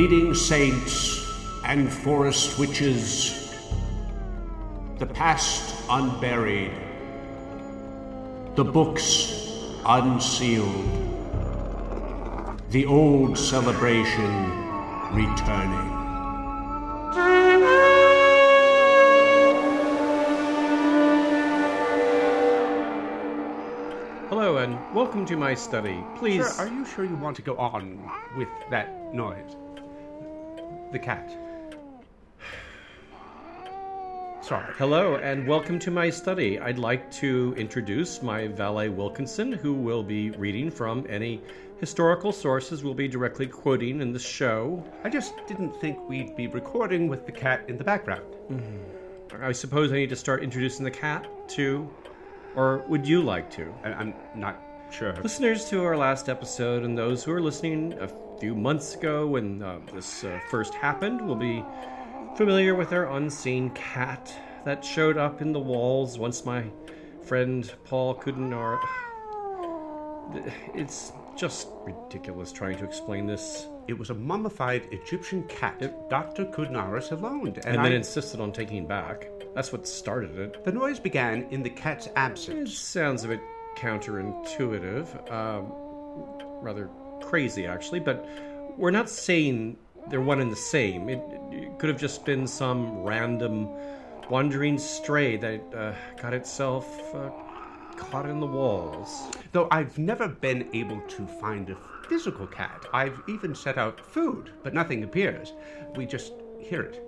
Bleeding saints and forest witches, the past unburied, the books unsealed, the old celebration returning. Hello and welcome to my study. Please. Sir, are you sure you want to go on with that noise? The cat. Sorry. Hello and welcome to my study. I'd like to introduce my valet Wilkinson, who will be reading from any historical sources we'll be directly quoting in the show. I just didn't think we'd be recording with the cat in the background. Mm-hmm. I suppose I need to start introducing the cat too, or would you like to? I- I'm not sure. Listeners to our last episode and those who are listening a few months ago when uh, this uh, first happened will be familiar with our unseen cat that showed up in the walls once my friend Paul couldn't it's just ridiculous trying to explain this It was a mummified Egyptian cat Dr. Koudounaris had loaned, and, and I, then insisted on taking back. That's what started it. the noise began in the cat's absence. It sounds a bit counterintuitive, um, rather crazy actually, but we're not saying they're one and the same. It, it could have just been some random wandering stray that uh, got itself uh, caught in the walls. Though I've never been able to find a physical cat. I've even set out food, but nothing appears. We just hear it.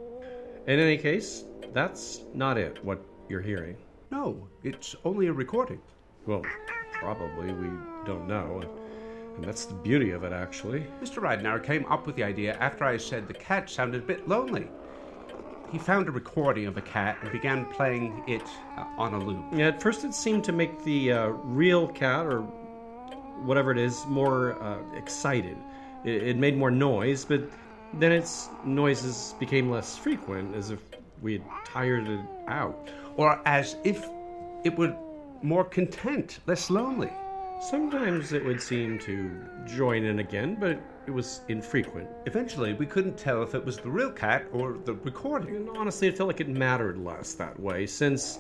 In any case, that's not it, what you're hearing. No, it's only a recording. Well, probably, we don't know. And that's the beauty of it, actually. Mr. Ridenour came up with the idea after I said the cat sounded a bit lonely. He found a recording of a cat and began playing it uh, on a loop. Yeah, at first it seemed to make the uh, real cat, or whatever it is, more uh, excited. It, it made more noise, but then its noises became less frequent, as if we had tired it out. Or as if it were more content, less lonely. Sometimes it would seem to join in again, but it was infrequent. Eventually, we couldn't tell if it was the real cat or the recording. And honestly, it felt like it mattered less that way, since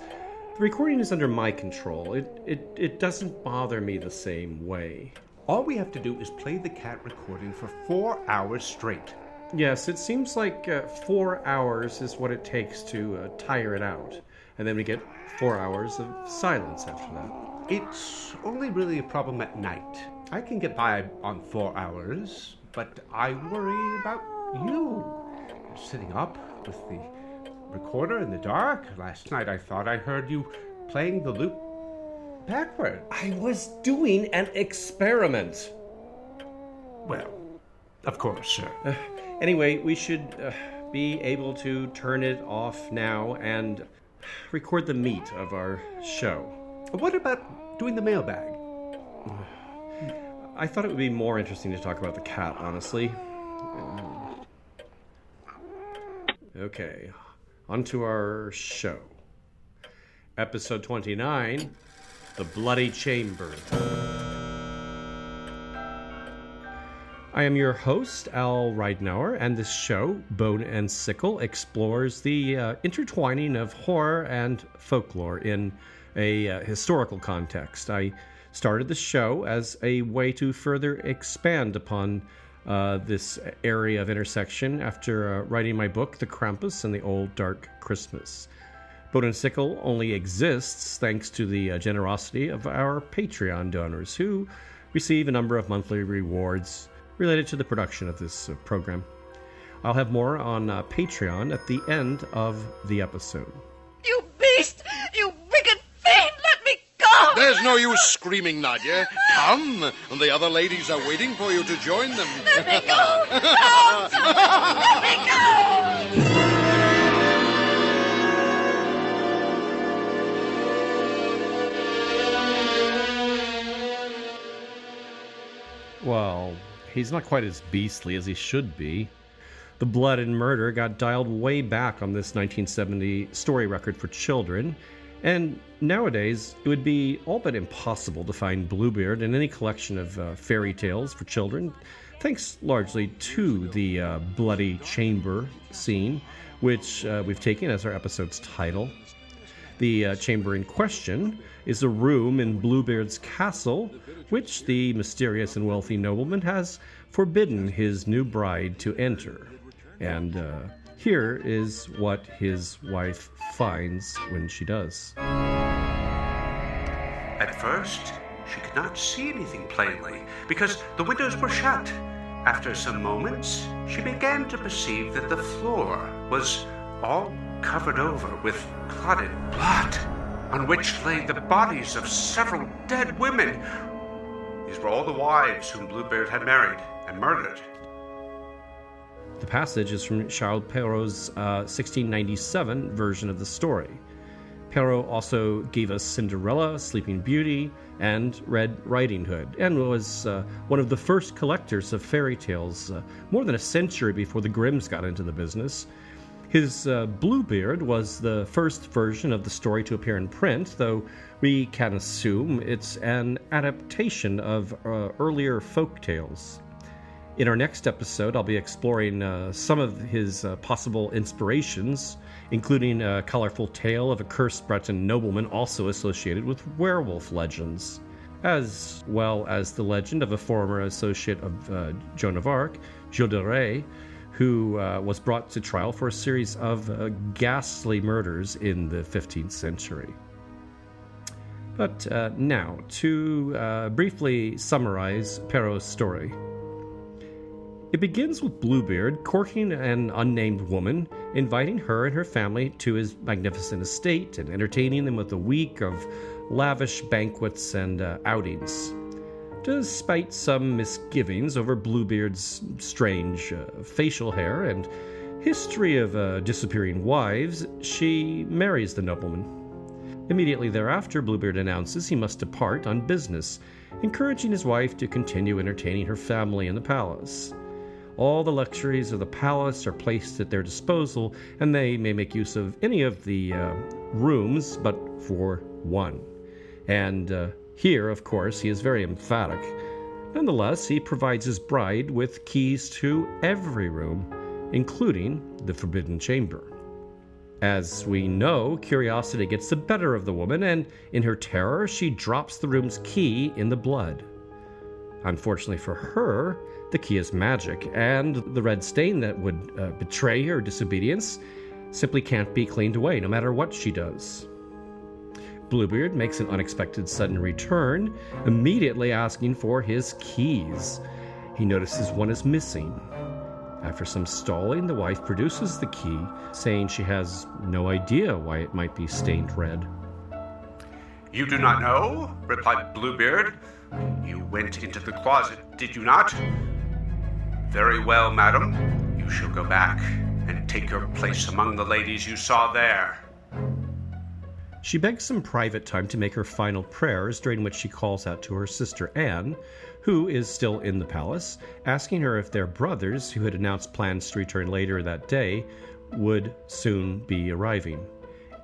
the recording is under my control. It, it, it doesn't bother me the same way. All we have to do is play the cat recording for four hours straight. Yes, it seems like uh, four hours is what it takes to uh, tire it out. And then we get four hours of silence after that. It's only really a problem at night. I can get by on four hours, but I worry about you. Sitting up with the recorder in the dark. Last night I thought I heard you playing the loop backward. I was doing an experiment. Well, of course, sir. Anyway, we should uh, be able to turn it off now and record the meat of our show. What about doing the mailbag? I thought it would be more interesting to talk about the cat, honestly. Okay, on to our show. Episode 29 The Bloody Chamber. I am your host, Al Ridenour, and this show, Bone and Sickle, explores the uh, intertwining of horror and folklore in a uh, historical context. I started the show as a way to further expand upon uh, this area of intersection after uh, writing my book, The Krampus and the Old Dark Christmas. Bone and Sickle only exists thanks to the uh, generosity of our Patreon donors who receive a number of monthly rewards related to the production of this uh, program. I'll have more on uh, Patreon at the end of the episode. You beast! You wicked fiend! Let me go! There's no use screaming, Nadia. Come, and the other ladies are waiting for you to join them. Let me go! Don't! Let me go! Well, he's not quite as beastly as he should be. The blood and murder got dialed way back on this 1970 story record for children, And nowadays, it would be all but impossible to find Bluebeard in any collection of uh, fairy tales for children, thanks largely to the uh, bloody chamber scene, which uh, we've taken as our episode's title. The uh, chamber in question is a room in Bluebeard's castle, which the mysterious and wealthy nobleman has forbidden his new bride to enter. And uh, here is what his wife finds when she does. At first, she could not see anything plainly because the windows were shut. After some moments, she began to perceive that the floor was all covered over with clotted blood, on which lay the bodies of several dead women. These were all the wives whom Bluebeard had married and murdered. The passage is from Charles Perrault's uh, 1697 version of the story. Perrault also gave us Cinderella, Sleeping Beauty, and Red Riding Hood, and was uh, one of the first collectors of fairy tales uh, more than a century before the Grimms got into the business. His uh, Bluebeard was the first version of the story to appear in print, though we can assume it's an adaptation of uh, earlier folk tales. In our next episode, I'll be exploring uh, some of his uh, possible inspirations, including a colorful tale of a cursed Breton nobleman also associated with werewolf legends, as well as the legend of a former associate of uh, Joan of Arc, Gilles de Rais, who uh, was brought to trial for a series of uh, ghastly murders in the 15th century. But uh, now, to briefly summarize Perrault's story. It begins with Bluebeard courting an unnamed woman, inviting her and her family to his magnificent estate and entertaining them with a week of lavish banquets and uh, outings. Despite some misgivings over Bluebeard's strange uh, facial hair and history of uh, disappearing wives, she marries the nobleman. Immediately thereafter, Bluebeard announces he must depart on business, encouraging his wife to continue entertaining her family in the palace. All the luxuries of the palace are placed at their disposal, and they may make use of any of the uh, rooms but for one. And uh, here, of course, he is very emphatic. Nonetheless, he provides his bride with keys to every room, including the Forbidden Chamber. As we know, curiosity gets the better of the woman, and in her terror, she drops the room's key in the blood. Unfortunately for her, the key is magic, and the red stain that would uh, betray her disobedience simply can't be cleaned away, no matter what she does. Bluebeard makes an unexpected sudden return, immediately asking for his keys. He notices one is missing. After some stalling, the wife produces the key, saying she has no idea why it might be stained red. You do not know? replied Bluebeard. You went into the closet, did you not? Very well, madam. You shall go back and take your place among the ladies you saw there. She begs some private time to make her final prayers, during which she calls out to her sister Anne, who is still in the palace, asking her if their brothers, who had announced plans to return later that day, would soon be arriving.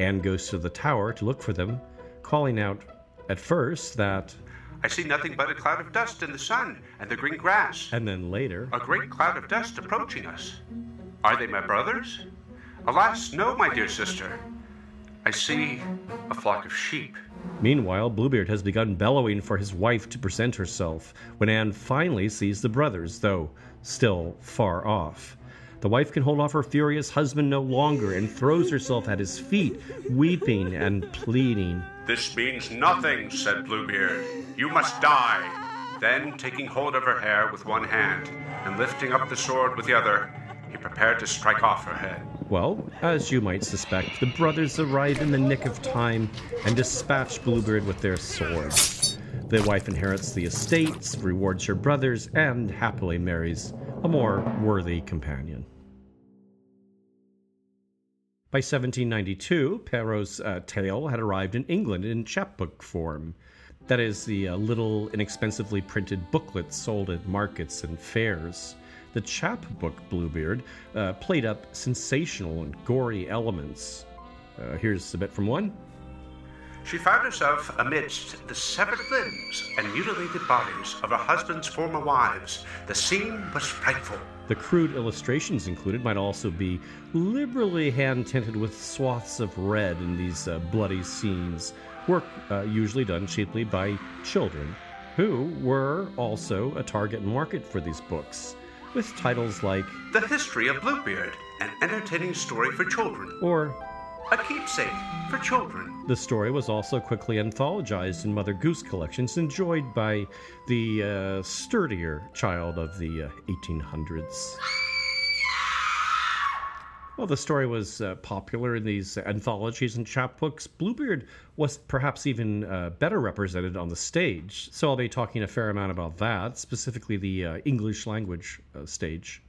Anne goes to the tower to look for them, calling out at first that I see nothing but a cloud of dust in the sun and the green grass. And then later, a great cloud of dust approaching us. Are they my brothers? Alas, no, my dear sister. I see a flock of sheep. Meanwhile, Bluebeard has begun bellowing for his wife to present herself when Anne finally sees the brothers, though still far off. The wife can hold off her furious husband no longer and throws herself at his feet, weeping and pleading. This means nothing, said Bluebeard. You must die. Then, taking hold of her hair with one hand and lifting up the sword with the other, he prepared to strike off her head. Well, as you might suspect, the brothers arrive in the nick of time and dispatch Bluebeard with their swords. The wife inherits the estates, rewards her brothers, and happily marries a more worthy companion. By 1792, Perrault's uh, tale had arrived in England in chapbook form. That is, the uh, little, inexpensively printed booklets sold at markets and fairs. The chapbook Bluebeard uh, played up sensational and gory elements. Uh, here's a bit from one. she found herself amidst the severed limbs and mutilated bodies of her husband's former wives. The scene was frightful. The crude illustrations included might also be liberally hand tinted with swaths of red in these uh, bloody scenes, work uh, usually done cheaply by children, who were also a target market for these books, with titles like The History of Bluebeard, an entertaining story for children. or A keepsake for children. The story was also quickly anthologized in Mother Goose collections, enjoyed by the uh, sturdier child of the uh, 1800s. While the story was uh, popular in these anthologies and chapbooks, Bluebeard was perhaps even uh, better represented on the stage. So I'll be talking a fair amount about that, specifically the uh, English language uh, stage.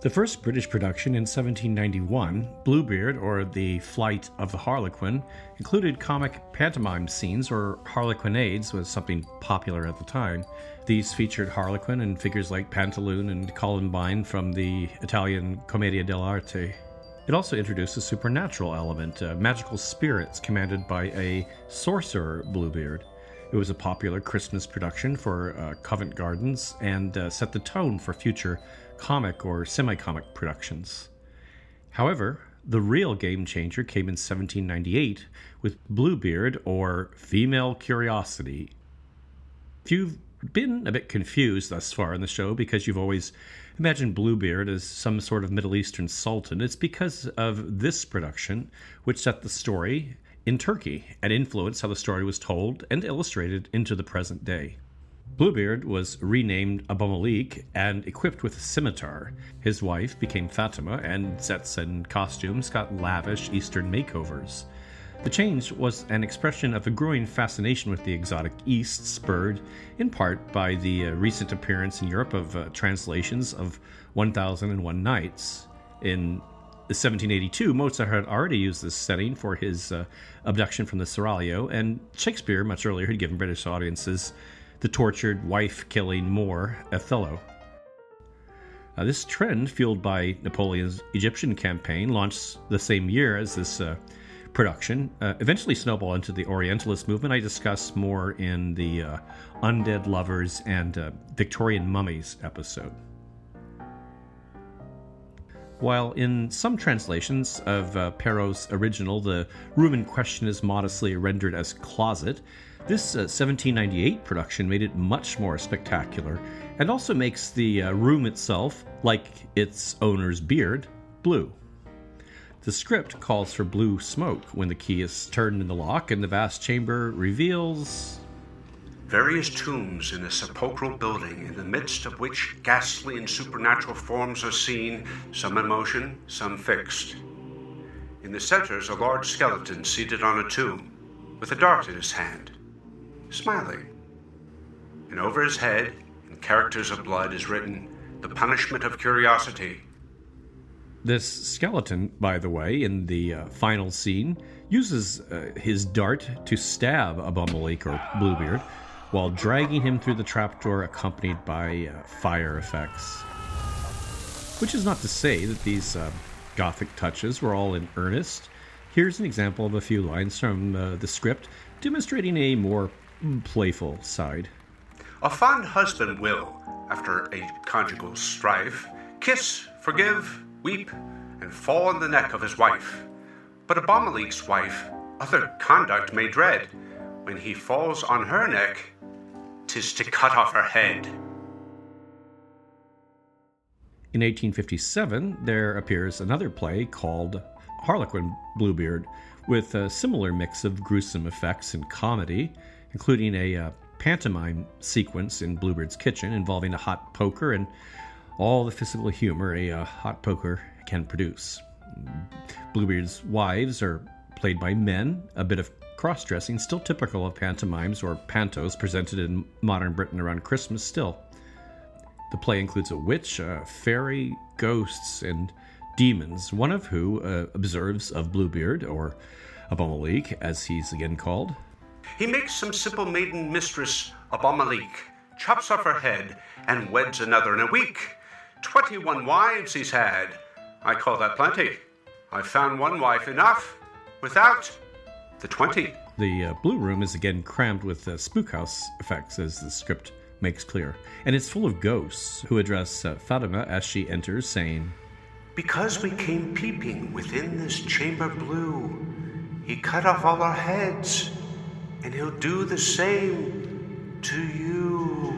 The first British production in 1791, Bluebeard, or The Flight of the Harlequin, included comic pantomime scenes, or harlequinades was something popular at the time. These featured Harlequin and figures like Pantaloon and Columbine from the Italian Commedia dell'arte. It also introduced a supernatural element, uh, magical spirits commanded by a sorcerer Bluebeard. It was a popular Christmas production for uh, Covent Gardens and uh, set the tone for future comic or semi comic productions. However, the real game changer came in 1798 with Bluebeard or Female Curiosity. If you've been a bit confused thus far in the show because you've always imagined Bluebeard as some sort of Middle Eastern sultan, it's because of this production, which set the story in Turkey and influenced how the story was told and illustrated into the present day. Bluebeard was renamed Abomelique and equipped with a scimitar. His wife became Fatima, and sets and costumes got lavish Eastern makeovers. The change was an expression of a growing fascination with the exotic East, spurred in part by the uh, recent appearance in Europe of uh, translations of 1001 Nights. In 1782, Mozart had already used this setting for his uh, abduction from the Seraglio, and Shakespeare, much earlier, had given British audiences the tortured, wife killing Moor Othello. Uh, this trend, fueled by Napoleon's Egyptian campaign, launched the same year as this uh, production, uh, eventually snowballed into the Orientalist movement. I discuss more in the uh, Undead Lovers and uh, Victorian Mummies episode. While in some translations of uh, Perrault's original, the room in question is modestly rendered as closet, this uh, 1798 production made it much more spectacular and also makes the uh, room itself, like its owner's beard, blue. The script calls for blue smoke when the key is turned in the lock and the vast chamber reveals Various tombs in a sepulchral building, in the midst of which ghastly and supernatural forms are seen, some in motion, some fixed. In the center is a large skeleton seated on a tomb, with a dart in his hand, smiling. And over his head, in characters of blood, is written, The Punishment of Curiosity. This skeleton, by the way, in the uh, final scene, uses uh, his dart to stab Abomelique or Bluebeard while dragging him through the trapdoor accompanied by uh, fire effects. Which is not to say that these uh, gothic touches were all in earnest. Here's an example of a few lines from uh, the script demonstrating a more playful side. A fond husband will, after a conjugal strife, kiss, forgive, weep, and fall on the neck of his wife. But a Abomelique's wife other conduct may dread. When he falls on her neck, 'tis to cut off her head. In 1857, there appears another play called Harlequin Bluebeard, with a similar mix of gruesome effects and comedy, including a uh, pantomime sequence in Bluebeard's kitchen involving a hot poker and all the physical humor a uh, hot poker can produce. Bluebeard's wives are played by men, a bit of cross dressing, still typical of pantomimes or pantos presented in modern Britain around Christmas, still. The play includes a witch, a fairy, ghosts, and demons, one of who uh, observes of Bluebeard, or Abomelique, as he's again called. He makes some simple maiden mistress, Abomelique, chops off her head, and weds another in a week. Twenty one wives he's had. I call that plenty. I've found one wife enough, without The 20. The uh, Blue Room is again crammed with uh, spookhouse effects, as the script makes clear. And it's full of ghosts who address uh, Fatima as she enters, saying, Because we came peeping within this chamber blue, he cut off all our heads, and he'll do the same to you.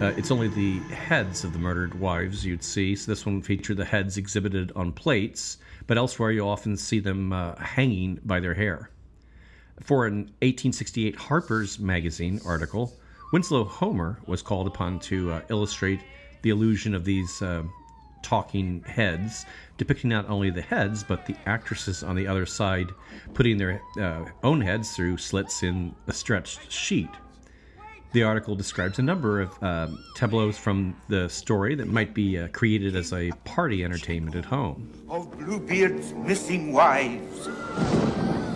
Uh, it's only the heads of the murdered wives you'd see. So this one featured the heads exhibited on plates, but elsewhere you often see them uh, hanging by their hair. For an 1868 Harper's Magazine article, Winslow Homer was called upon to uh, illustrate the illusion of these uh, talking heads, depicting not only the heads but the actresses on the other side putting their uh, own heads through slits in a stretched sheet. The article describes a number of uh, tableaus from the story that might be uh, created as a party entertainment at home. Of Bluebeard's missing wives.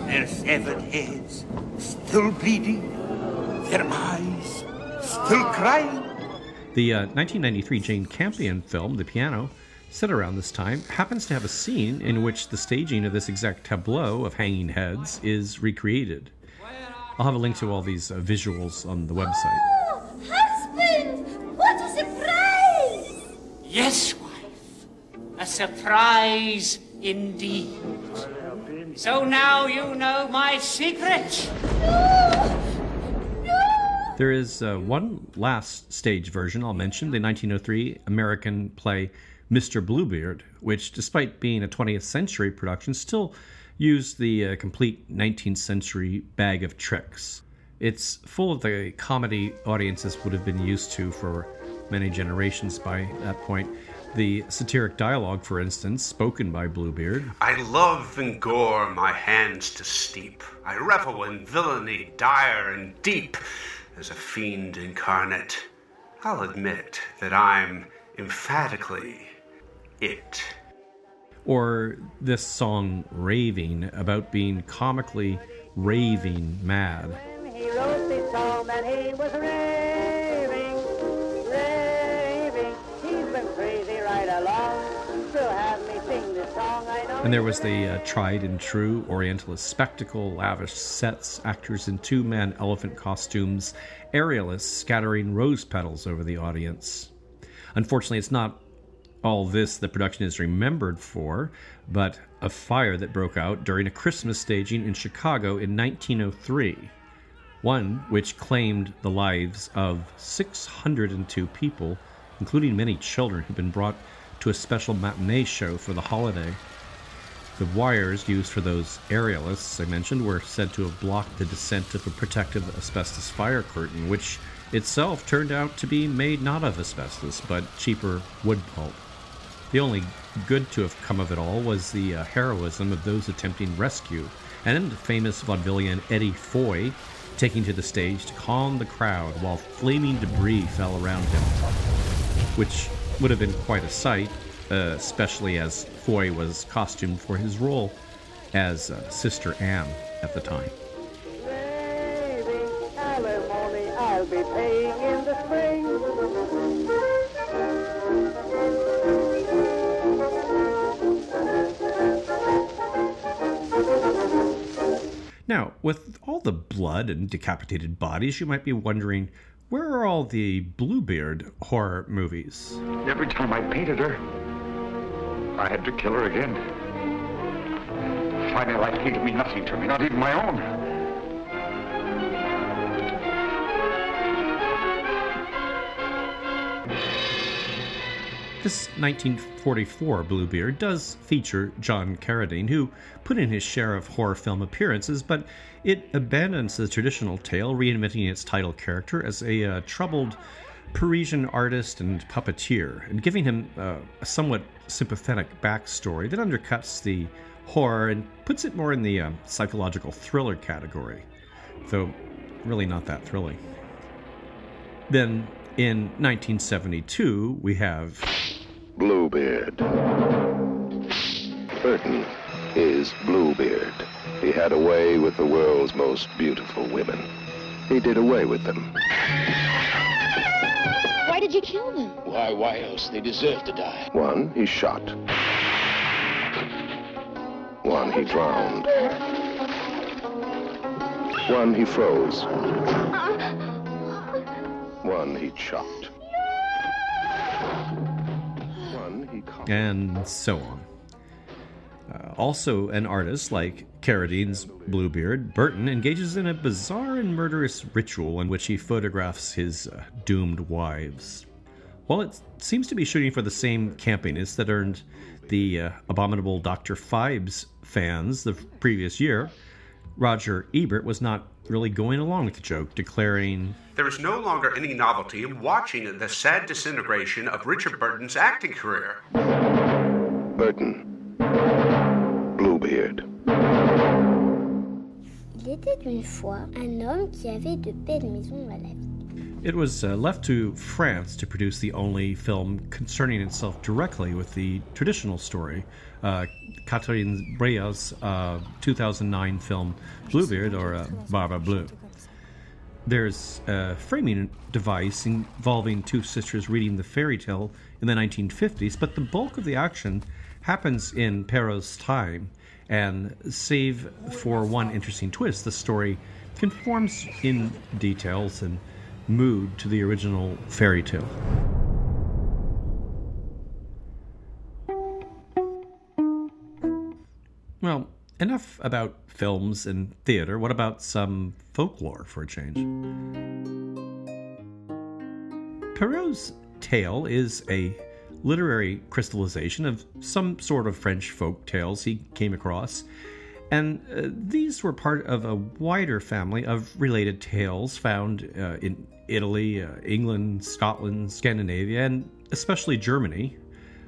Their severed heads still bleeding, their eyes still crying. The uh, 1993 Jane Campion film, The Piano, set around this time, happens to have a scene in which the staging of this exact tableau of hanging heads is recreated. I'll have a link to all these uh, visuals on the website. Oh, husband! What a surprise! Yes, wife. A surprise indeed. So now you know my secret. There is uh, one last stage version I'll mention the 1903 American play Mr. Bluebeard, which, despite being a 20th century production, still used the uh, complete 19th century bag of tricks. It's full of the comedy audiences would have been used to for many generations by that point. The satiric dialogue, for instance, spoken by Bluebeard, I love and gore my hands to steep. I revel in villainy dire and deep as a fiend incarnate. I'll admit that I'm emphatically it. or this song Raving about being comically raving mad. And there was the uh, tried and true Orientalist spectacle, lavish sets, actors in two man elephant costumes, aerialists scattering rose petals over the audience. Unfortunately, it's not all this the production is remembered for, but a fire that broke out during a Christmas staging in Chicago in 1903. One which claimed the lives of 602 people, including many children who'd been brought to a special matinee show for the holiday. The wires used for those aerialists I mentioned were said to have blocked the descent of a protective asbestos fire curtain, which itself turned out to be made not of asbestos, but cheaper wood pulp. The only good to have come of it all was the uh, heroism of those attempting rescue, and the famous vaudevillian Eddie Foy taking to the stage to calm the crowd while flaming debris fell around him, which would have been quite a sight, uh, especially as Foy was costumed for his role as uh, Sister Anne at the time. Now, with all the blood and decapitated bodies, you might be wondering where are all the Bluebeard horror movies? Every time I painted her, I had to kill her again. Finally, life to mean nothing to me, not even my own. This 1944 Bluebeard does feature John Carradine, who put in his share of horror film appearances, but it abandons the traditional tale, reinventing its title character as a uh, troubled Parisian artist and puppeteer, and giving him uh, a somewhat sympathetic backstory that undercuts the horror and puts it more in the uh, psychological thriller category, though really not that thrilling. Then in 1972, we have Bluebeard. Burton is Bluebeard. He had a way with the world's most beautiful women. He did away with them. Why did you kill them? Why, why else? They deserve to die. One he shot. One he drowned. One he froze. One he chopped. One he caught. and so on. Uh, also, an artist like Carradine's Bluebeard, Burton engages in a bizarre and murderous ritual in which he photographs his uh, doomed wives. While it seems to be shooting for the same campiness that earned the uh, abominable Dr. Phibes fans the previous year, Roger Ebert was not really going along with the joke, declaring, There is no longer any novelty in watching the sad disintegration of Richard Burton's acting career. Burton. Bluebeard. Il était une fois un homme qui avait de belles maisons à la vie. It was uh, left to France to produce the only film concerning itself directly with the traditional story. Uh, Catherine Breillat's uh, 2009 film Bluebeard or uh, Barbe Bleue. There's a framing device involving two sisters reading the fairy tale in the 1950s, but the bulk of the action happens in Perrault's time. And save for one interesting twist, the story conforms in details and mood to the original fairy tale. Well, enough about films and theater. What about some folklore for a change? Perrault's tale is a literary crystallization of some sort of French folk tales he came across. And uh, these were part of a wider family of related tales found uh, in Italy, uh, England, Scotland, Scandinavia, and especially Germany,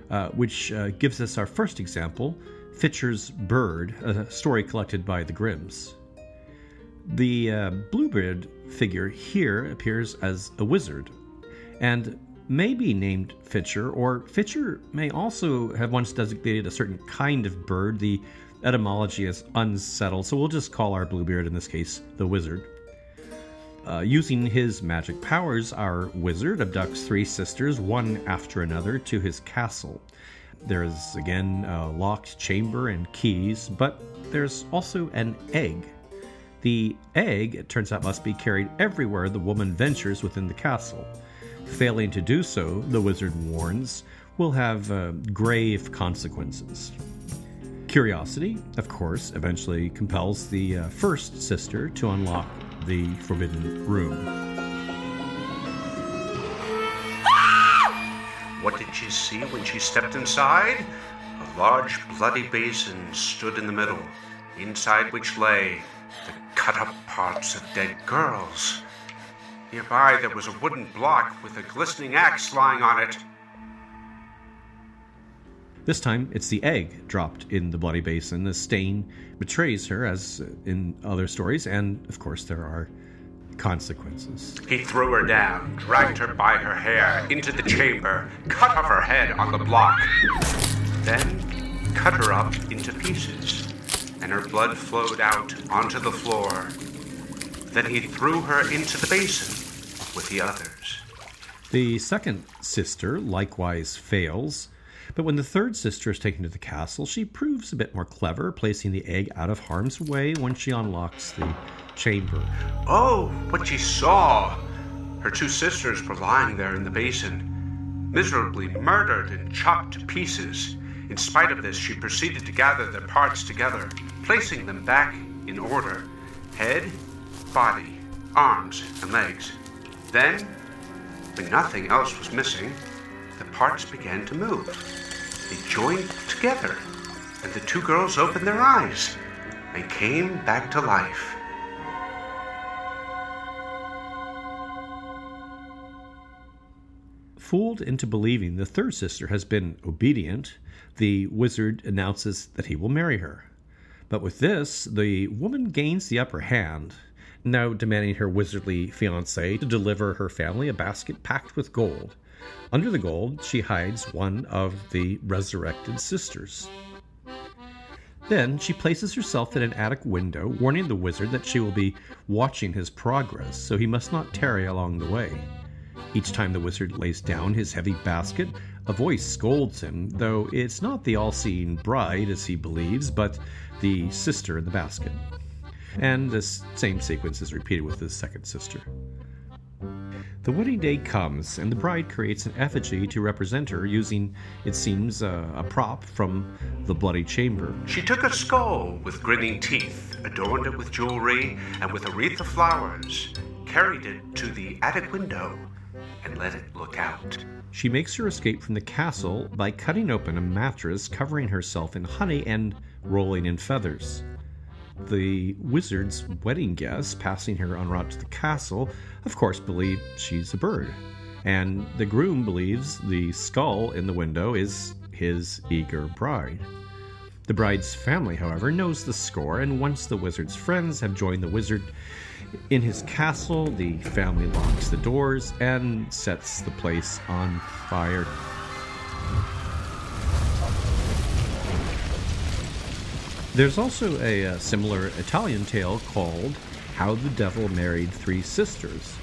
uh, which uh, gives us our first example Fitcher's Bird, a story collected by the Grimms. The uh, Bluebeard figure here appears as a wizard and may be named Fitcher, or Fitcher may also have once designated a certain kind of bird. The etymology is unsettled, so we'll just call our Bluebeard, in this case, the wizard. Uh, using his magic powers, our wizard abducts three sisters, one after another, to his castle. There's again a locked chamber and keys, but there's also an egg. The egg, it turns out, must be carried everywhere the woman ventures within the castle. Failing to do so, the wizard warns, will have uh, grave consequences. Curiosity, of course, eventually compels the uh, first sister to unlock the forbidden room. What did she see when she stepped inside? A large bloody basin stood in the middle, inside which lay the cut up parts of dead girls. Nearby there was a wooden block with a glistening axe lying on it. This time, it's the egg dropped in the bloody basin. The stain betrays her, as in other stories, and of course, there are consequences. He threw her down, dragged her by her hair into the chamber, cut off her head on the block, then cut her up into pieces, and her blood flowed out onto the floor. Then he threw her into the basin with the others. The second sister likewise fails, but when the third sister is taken to the castle, she proves a bit more clever, placing the egg out of harm's way when she unlocks the chamber. Oh, what she saw! Her two sisters were lying there in the basin, miserably murdered and chopped to pieces. In spite of this, she proceeded to gather their parts together, placing them back in order head, body, arms, and legs. Then, when nothing else was missing, the parts began to move. They joined together, and the two girls opened their eyes and came back to life. Fooled into believing the third sister has been obedient, the wizard announces that he will marry her. But with this, the woman gains the upper hand, now demanding her wizardly fiance to deliver her family a basket packed with gold. Under the gold, she hides one of the resurrected sisters. Then she places herself in an attic window, warning the wizard that she will be watching his progress, so he must not tarry along the way. Each time the wizard lays down his heavy basket, a voice scolds him, though it's not the all seeing bride as he believes, but the sister in the basket. And this same sequence is repeated with the second sister. The wedding day comes, and the bride creates an effigy to represent her using, it seems, uh, a prop from the Bloody Chamber. She took a skull with grinning teeth, adorned it with jewelry, and with a wreath of flowers, carried it to the attic window, and let it look out. She makes her escape from the castle by cutting open a mattress, covering herself in honey, and rolling in feathers. The wizard's wedding guests, passing her en route to the castle, of course believe she's a bird. And the groom believes the skull in the window is his eager bride. The bride's family, however, knows the score, and once the wizard's friends have joined the wizard in his castle, the family locks the doors and sets the place on fire. There's also a, a, similar Italian tale called How the Devil Married Three Sisters,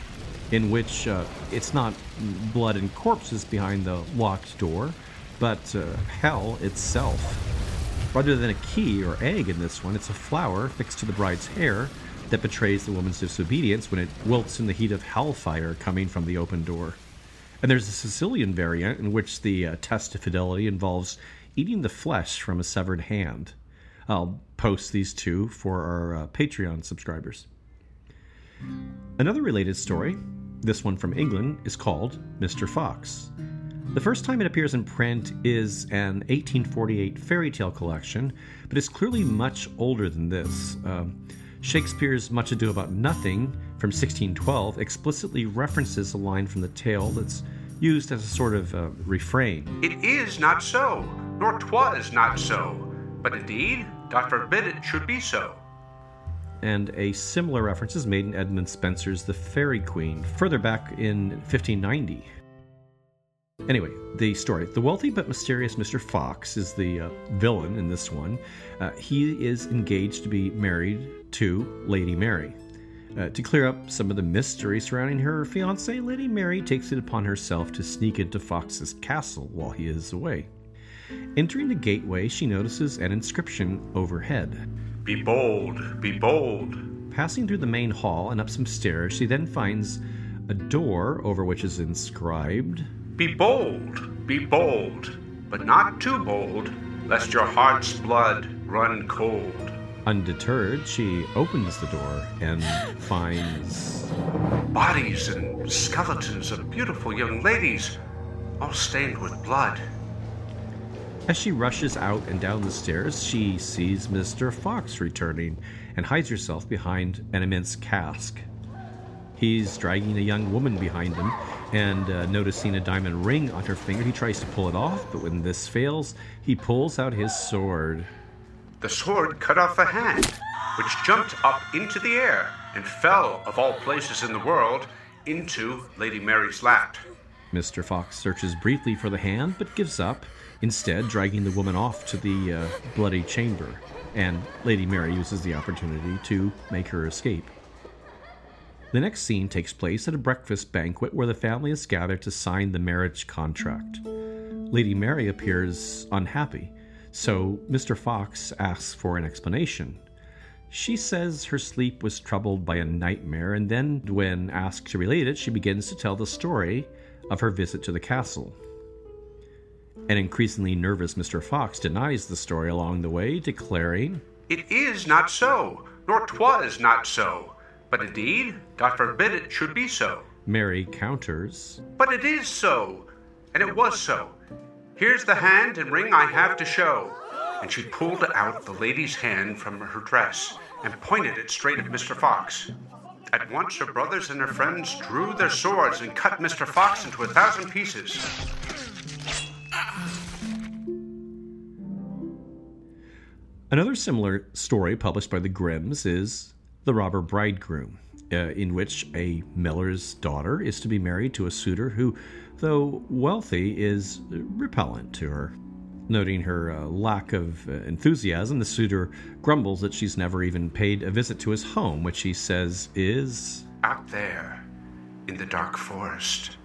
in which uh, it's not blood and corpses behind the locked door, but uh, hell itself. Rather than a key or egg in this one, it's a flower fixed to the bride's hair that betrays the woman's disobedience when it wilts in the heat of hellfire coming from the open door. And there's a Sicilian variant in which the uh, test of fidelity involves eating the flesh from a severed hand. I'll post these two for our uh, Patreon subscribers. Another related story, this one from England, is called Mr. Fox. The first time it appears in print is an 1848 fairy tale collection, but it's clearly much older than this. Um, Shakespeare's Much Ado About Nothing from 1612 explicitly references a line from the tale that's used as a sort of uh, refrain. It is not so, nor twas not so, but indeed God forbid it should be so. And a similar reference is made in Edmund Spenser's The Faerie Queene, further back in 1590. Anyway, the story. The wealthy but mysterious Mr. Fox is the uh, villain in this one. Uh, he is engaged to be married to Lady Mary. Uh, to clear up some of the mystery surrounding her fiance, Lady Mary takes it upon herself to sneak into Fox's castle while he is away. Entering the gateway, she notices an inscription overhead Be bold, be bold. Passing through the main hall and up some stairs, she then finds a door over which is inscribed Be bold, be bold, but not too bold, lest your heart's blood run cold. Undeterred, she opens the door and finds bodies and skeletons of beautiful young ladies, all stained with blood. As she rushes out and down the stairs, she sees Mr. Fox returning and hides herself behind an immense cask. He's dragging a young woman behind him, and uh, noticing a diamond ring on her finger, he tries to pull it off, but when this fails, he pulls out his sword. The sword cut off a hand, which jumped up into the air and fell, of all places in the world, into Lady Mary's lap. Mr. Fox searches briefly for the hand, but gives up instead dragging the woman off to the uh, bloody chamber, and Lady Mary uses the opportunity to make her escape. The next scene takes place at a breakfast banquet where the family is gathered to sign the marriage contract. Lady Mary appears unhappy, so Mr. Fox asks for an explanation. She says her sleep was troubled by a nightmare, and then, when asked to relate it, she begins to tell the story of her visit to the castle. An increasingly nervous Mr. Fox denies the story along the way, declaring, It is not so, nor 'twas not so, but indeed, God forbid it should be so. Mary counters, But it is so, and it was so. Here's the hand and ring I have to show. And she pulled out the lady's hand from her dress and pointed it straight at Mr. Fox. At once her brothers and her friends drew their swords and cut Mr. Fox into a thousand pieces. Another similar story published by the Grimms is The Robber Bridegroom, uh, in which a miller's daughter is to be married to a suitor who, though wealthy, is repellent to her. Noting her uh, lack of uh, enthusiasm, the suitor grumbles that she's never even paid a visit to his home, which he says is out there in the dark forest.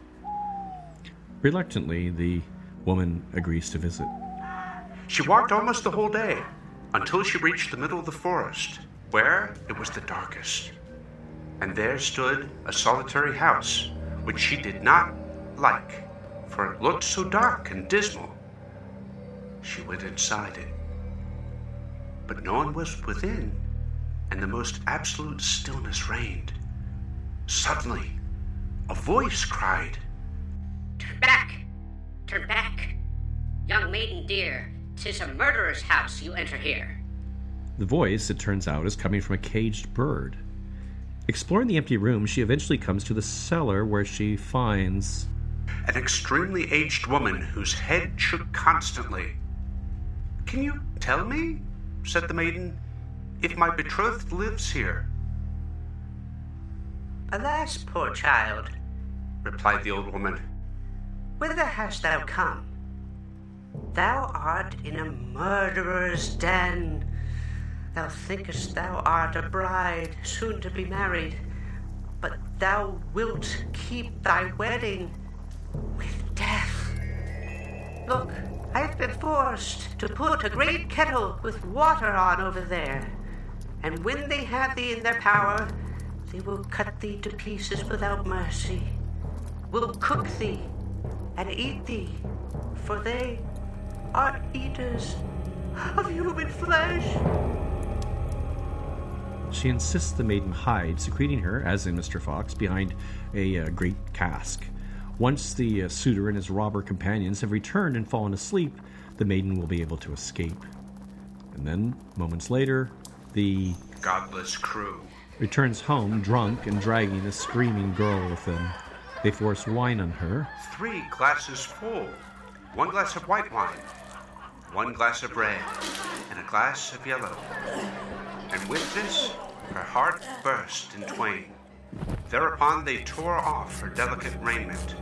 Reluctantly, the woman agrees to visit. She walked almost the whole day until she reached the middle of the forest. where it was the darkest. And there stood a solitary house, which she did not like, for it looked so dark and dismal. She went inside it. But no one was within, and the most absolute stillness reigned. Suddenly, a voice cried, Turn back! Turn back! Young maiden dear, 'tis a murderer's house you enter here. The voice, it turns out, is coming from a caged bird. Exploring the empty room, she eventually comes to the cellar where she finds an extremely aged woman whose head shook constantly. Can you tell me, said the maiden, if my betrothed lives here? Alas, poor child, replied the old woman. Whither hast thou come? Thou art in a murderer's den. Thou thinkest thou art a bride, soon to be married, but thou wilt keep thy wedding with death. Look, I have been forced to put a great kettle with water on over there, and when they have thee in their power, they will cut thee to pieces without mercy, will cook thee and eat thee, for they are eaters of human flesh. She insists the maiden hide, secreting her, as in Mr. Fox, behind a uh, great cask. Once the uh, suitor and his robber companions have returned and fallen asleep, the maiden will be able to escape. And then, moments later, the godless crew returns home drunk and dragging a screaming girl with them. They force wine on her. Three glasses full. One glass of white wine, one glass of red, and a glass of yellow. And with this, her heart burst in twain. Thereupon they tore off her delicate raiment,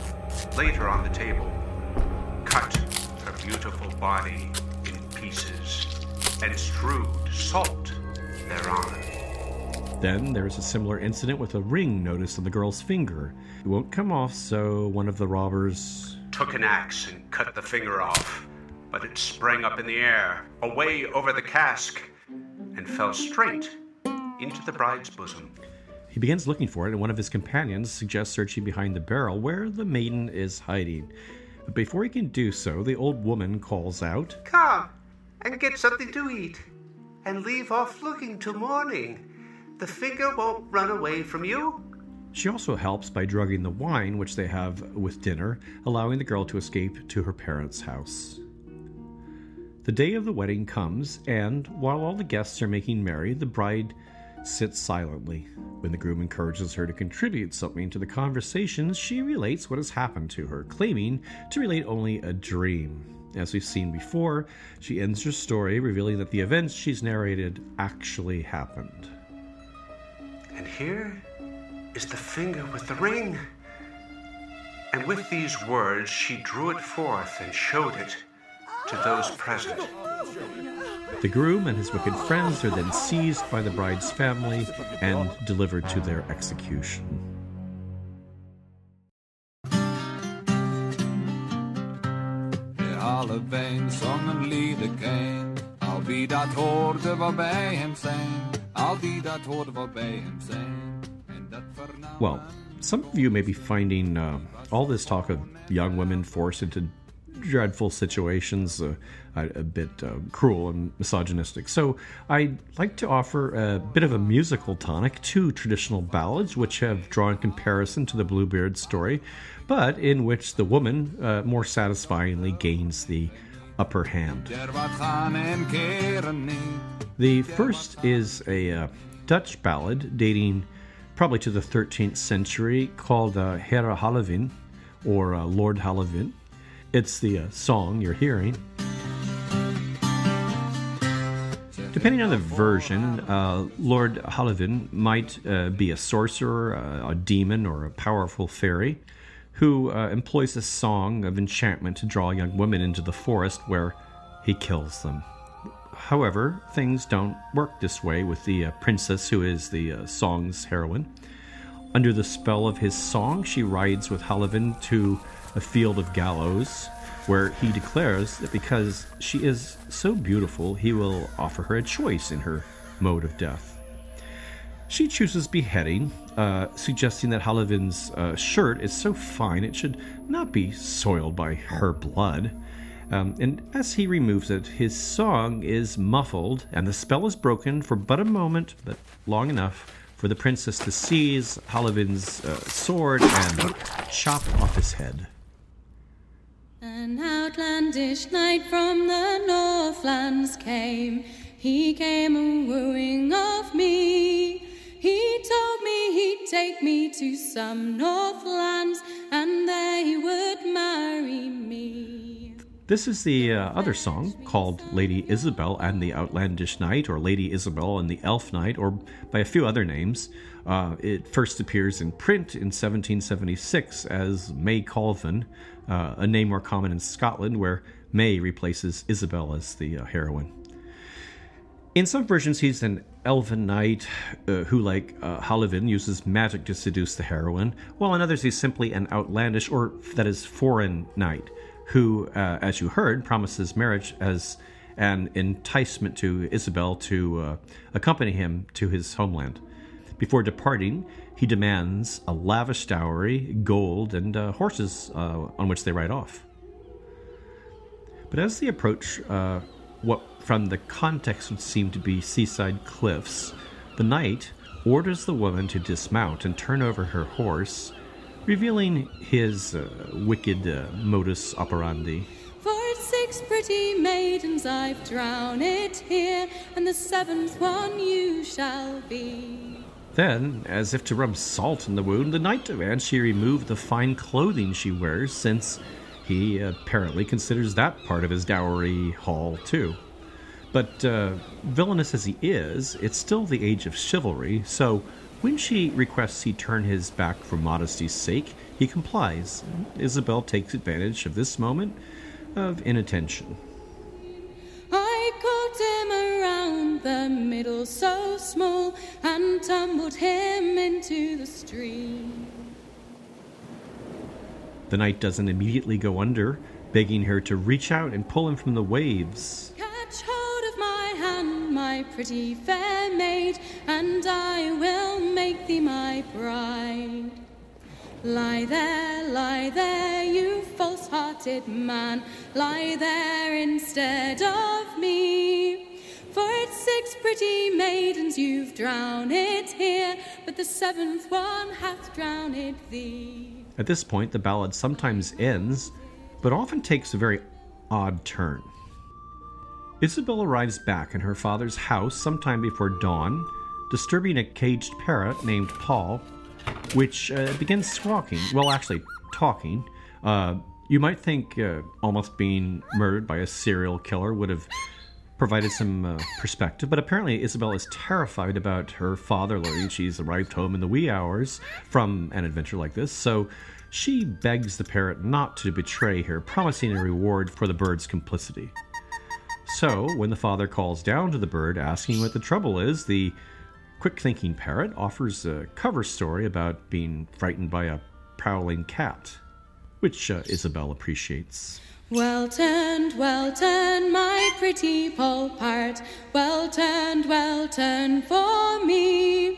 laid her on the table, cut her beautiful body in pieces, and strewed salt thereon. Then there is a similar incident with a ring noticed on the girl's finger. It won't come off, so one of the robbers took an axe and cut the finger off, but it sprang up in the air, away over the cask, and fell straight into the bride's bosom. He begins looking for it, and one of his companions suggests searching behind the barrel where the maiden is hiding. But before he can do so, the old woman calls out, Come and get something to eat, and leave off looking till morning. The finger won't run away from you. She also helps by drugging the wine which they have with dinner, allowing the girl to escape to her parents' house. The day of the wedding comes, and while all the guests are making merry, the bride sits silently. When the groom encourages her to contribute something to the conversations, she relates what has happened to her, claiming to relate only a dream. As we've seen before, she ends her story revealing that the events she's narrated actually happened. And here is the finger with the ring. And with these words, she drew it forth and showed it to those present. The groom and his wicked friends are then seized by the bride's family and delivered to their execution. alle veien sången lyder gein. Al wie dat hoorde waarbij hem zijn. Al wie dat hoorde waarbij hem zijn. En dat vernam... Well, some of you may be finding uh, all this talk of young women forced into dreadful situations uh, a, bit uh, cruel and misogynistic. So I'd like to offer a bit of a musical tonic to traditional ballads, which have drawn comparison to the Bluebeard story, but in which the woman uh, more satisfyingly gains the upper hand. The first is a uh, Dutch ballad dating probably to the 13th century called uh, Hera Halewijn or uh, Lord Halewijn. It's the uh, song you're hearing. Depending on the version, uh, Lord Halewijn might uh, be a sorcerer, uh, a demon, or a powerful fairy who uh, employs a song of enchantment to draw young women into the forest where he kills them. However, things don't work this way with the uh, princess who is the song's heroine. Under the spell of his song, she rides with Halewijn to a field of gallows, where he declares that because she is so beautiful, he will offer her a choice in her mode of death. She chooses beheading, uh, suggesting that Halewijn's uh, shirt is so fine it should not be soiled by her blood. Um, and as he removes it, his song is muffled, and the spell is broken for but a moment, but long enough for the princess to seize Halewijn's uh, sword and chop off his head. An outlandish knight from the Northlands came. He came a wooing of me. He told me he'd take me to some Northlands and there he would marry me. This is the uh, other song called Lady Isabel and the Outlandish Knight, or Lady Isabel and the Elf Knight, or by a few other names. Uh, it first appears in print in 1776 as May Colvin, uh, a name more common in Scotland, where May replaces Isabel as the uh, heroine. In some versions, he's an elven knight uh, who, like uh, Halewijn, uses magic to seduce the heroine, while in others, he's simply an outlandish, or that is, foreign knight who, uh, as you heard, promises marriage as an enticement to Isabel to uh, accompany him to his homeland. Before departing, he demands a lavish dowry, gold, and uh, horses uh, on which they ride off. But as they approach uh, what from the context would seem to be seaside cliffs, the knight orders the woman to dismount and turn over her horse, revealing his uh, wicked uh, modus operandi. For six pretty maidens I've drowned here, and the seventh one you shall be. Then, as if to rub salt in the wound, the knight demands she remove the fine clothing she wears, since he apparently considers that part of his dowry haul too. But uh, villainous as he is, it's still the age of chivalry, so when she requests he turn his back for modesty's sake, he complies. Isabel takes advantage of this moment of inattention. The middle so small and tumbled him into the stream. The knight doesn't immediately go under, begging her to reach out and pull him from the waves. Catch hold of my hand, my pretty fair maid, and I will make thee my bride. Lie there, lie there, you false hearted man, lie there instead of me. Pretty maidens you've drowned here, but the seventh one hath drowned thee. At this point, the ballad sometimes ends, but often takes a very odd turn. Isabel arrives back in her father's house sometime before dawn, disturbing a caged parrot named Paul, which uh, begins squawking. Well, actually, talking. Uh, you might think uh, almost being murdered by a serial killer would have provided some uh, perspective, but apparently Isabel is terrified about her father learning she's arrived home in the wee hours from an adventure like this, so she begs the parrot not to betray her, promising a reward for the bird's complicity. So, when the father calls down to the bird asking what the trouble is, the quick thinking parrot offers a cover story about being frightened by a prowling cat, which uh, Isabel appreciates. Well turned, well turned, my pretty poll part. Well turned, well turned for me.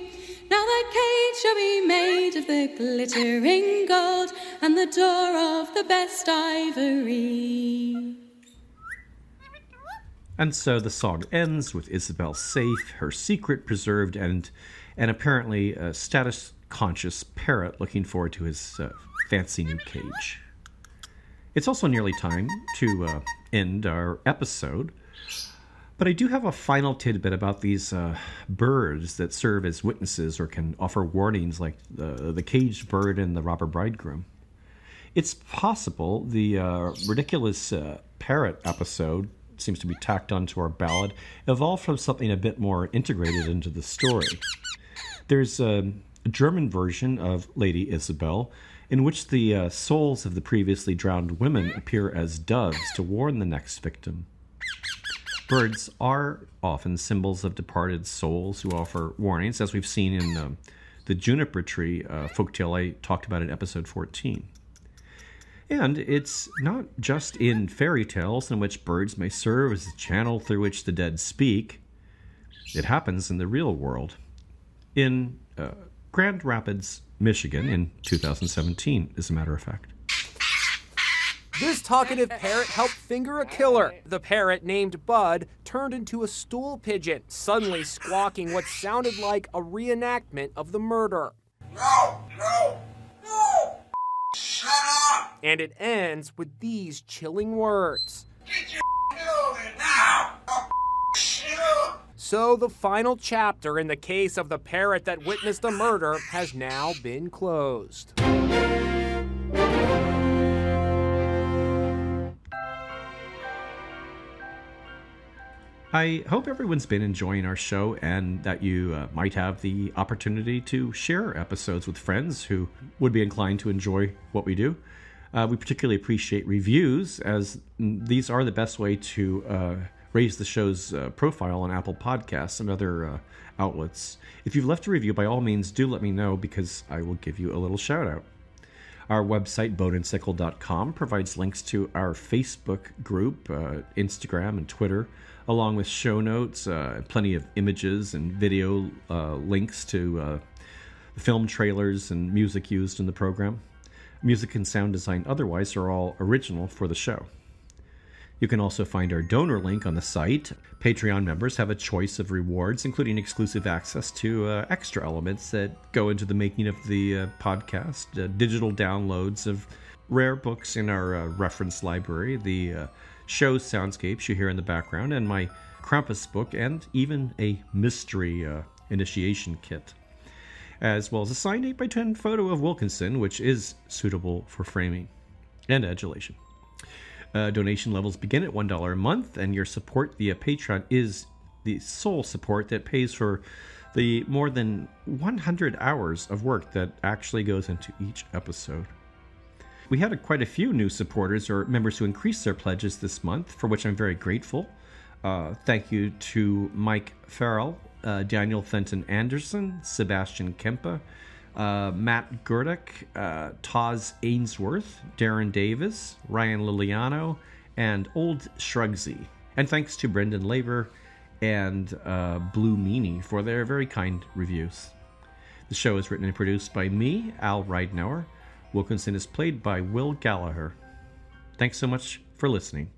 Now the cage shall be made of the glittering gold, and the door of the best ivory. And so the song ends with Isabel safe, her secret preserved, and an apparently uh, status conscious parrot looking forward to his uh, fancy new cage. It's also nearly time to uh, end our episode, but I do have a final tidbit about these uh, birds that serve as witnesses or can offer warnings, like the, the caged bird and the robber bridegroom. It's possible the uh, ridiculous uh, parrot episode seems to be tacked onto our ballad, evolved from something a bit more integrated into the story. There's a German version of Lady Isabel, in which the uh, souls of the previously drowned women appear as doves to warn the next victim. Birds are often symbols of departed souls who offer warnings, as we've seen in um, the juniper tree uh, folktale I talked about in episode 14. And it's not just in fairy tales in which birds may serve as a channel through which the dead speak, it happens in the real world. in uh, Grand Rapids, Michigan in 2017, as a matter of fact. This talkative parrot helped finger a killer. The parrot, named Bud, turned into a stool pigeon, suddenly squawking what sounded like a reenactment of the murder. No, no, no! Shut up! And it ends with these chilling words. Get your building now! Shut up! So, the final chapter in the case of the parrot that witnessed the murder has now been closed. I hope everyone's been enjoying our show and that you uh, might have the opportunity to share episodes with friends who would be inclined to enjoy what we do. Uh, we particularly appreciate reviews, as these are the best way to uh, raise the show's uh, profile on Apple Podcasts and other uh, outlets. If you've left a review, by all means, do let me know because I will give you a little shout out. Our website, boneandsickle.com, provides links to our Facebook group, uh, Instagram, and Twitter, along with show notes, uh, plenty of images and video uh, links to uh, film trailers and music used in the program. Music and sound design otherwise are all original for the show. You can also find our donor link on the site. Patreon members have a choice of rewards, including exclusive access to uh, extra elements that go into the making of the uh, podcast, uh, digital downloads of rare books in our uh, reference library, the uh, show soundscapes you hear in the background, and my Krampus book, and even a mystery uh, initiation kit. As well as a signed 8x10 photo of Wilkinson, which is suitable for framing and adulation. Uh, donation levels begin at $1 a month, and your support via Patreon is the sole support that pays for the more than 100 hours of work that actually goes into each episode. We had a, quite a few new supporters or members who increased their pledges this month, for which I'm very grateful. Uh, thank you to Mike Farrell, uh, Daniel Fenton Anderson, Sebastian Kempa, uh, Matt Gurdick, uh, Taz Ainsworth, Darren Davis, Ryan Liliano, and Old Shrugsy. And thanks to Brendan Labor and uh, Blue Meanie for their very kind reviews. The show is written and produced by me, Al Ridenour. Wilkinson is played by Will Gallagher. Thanks so much for listening.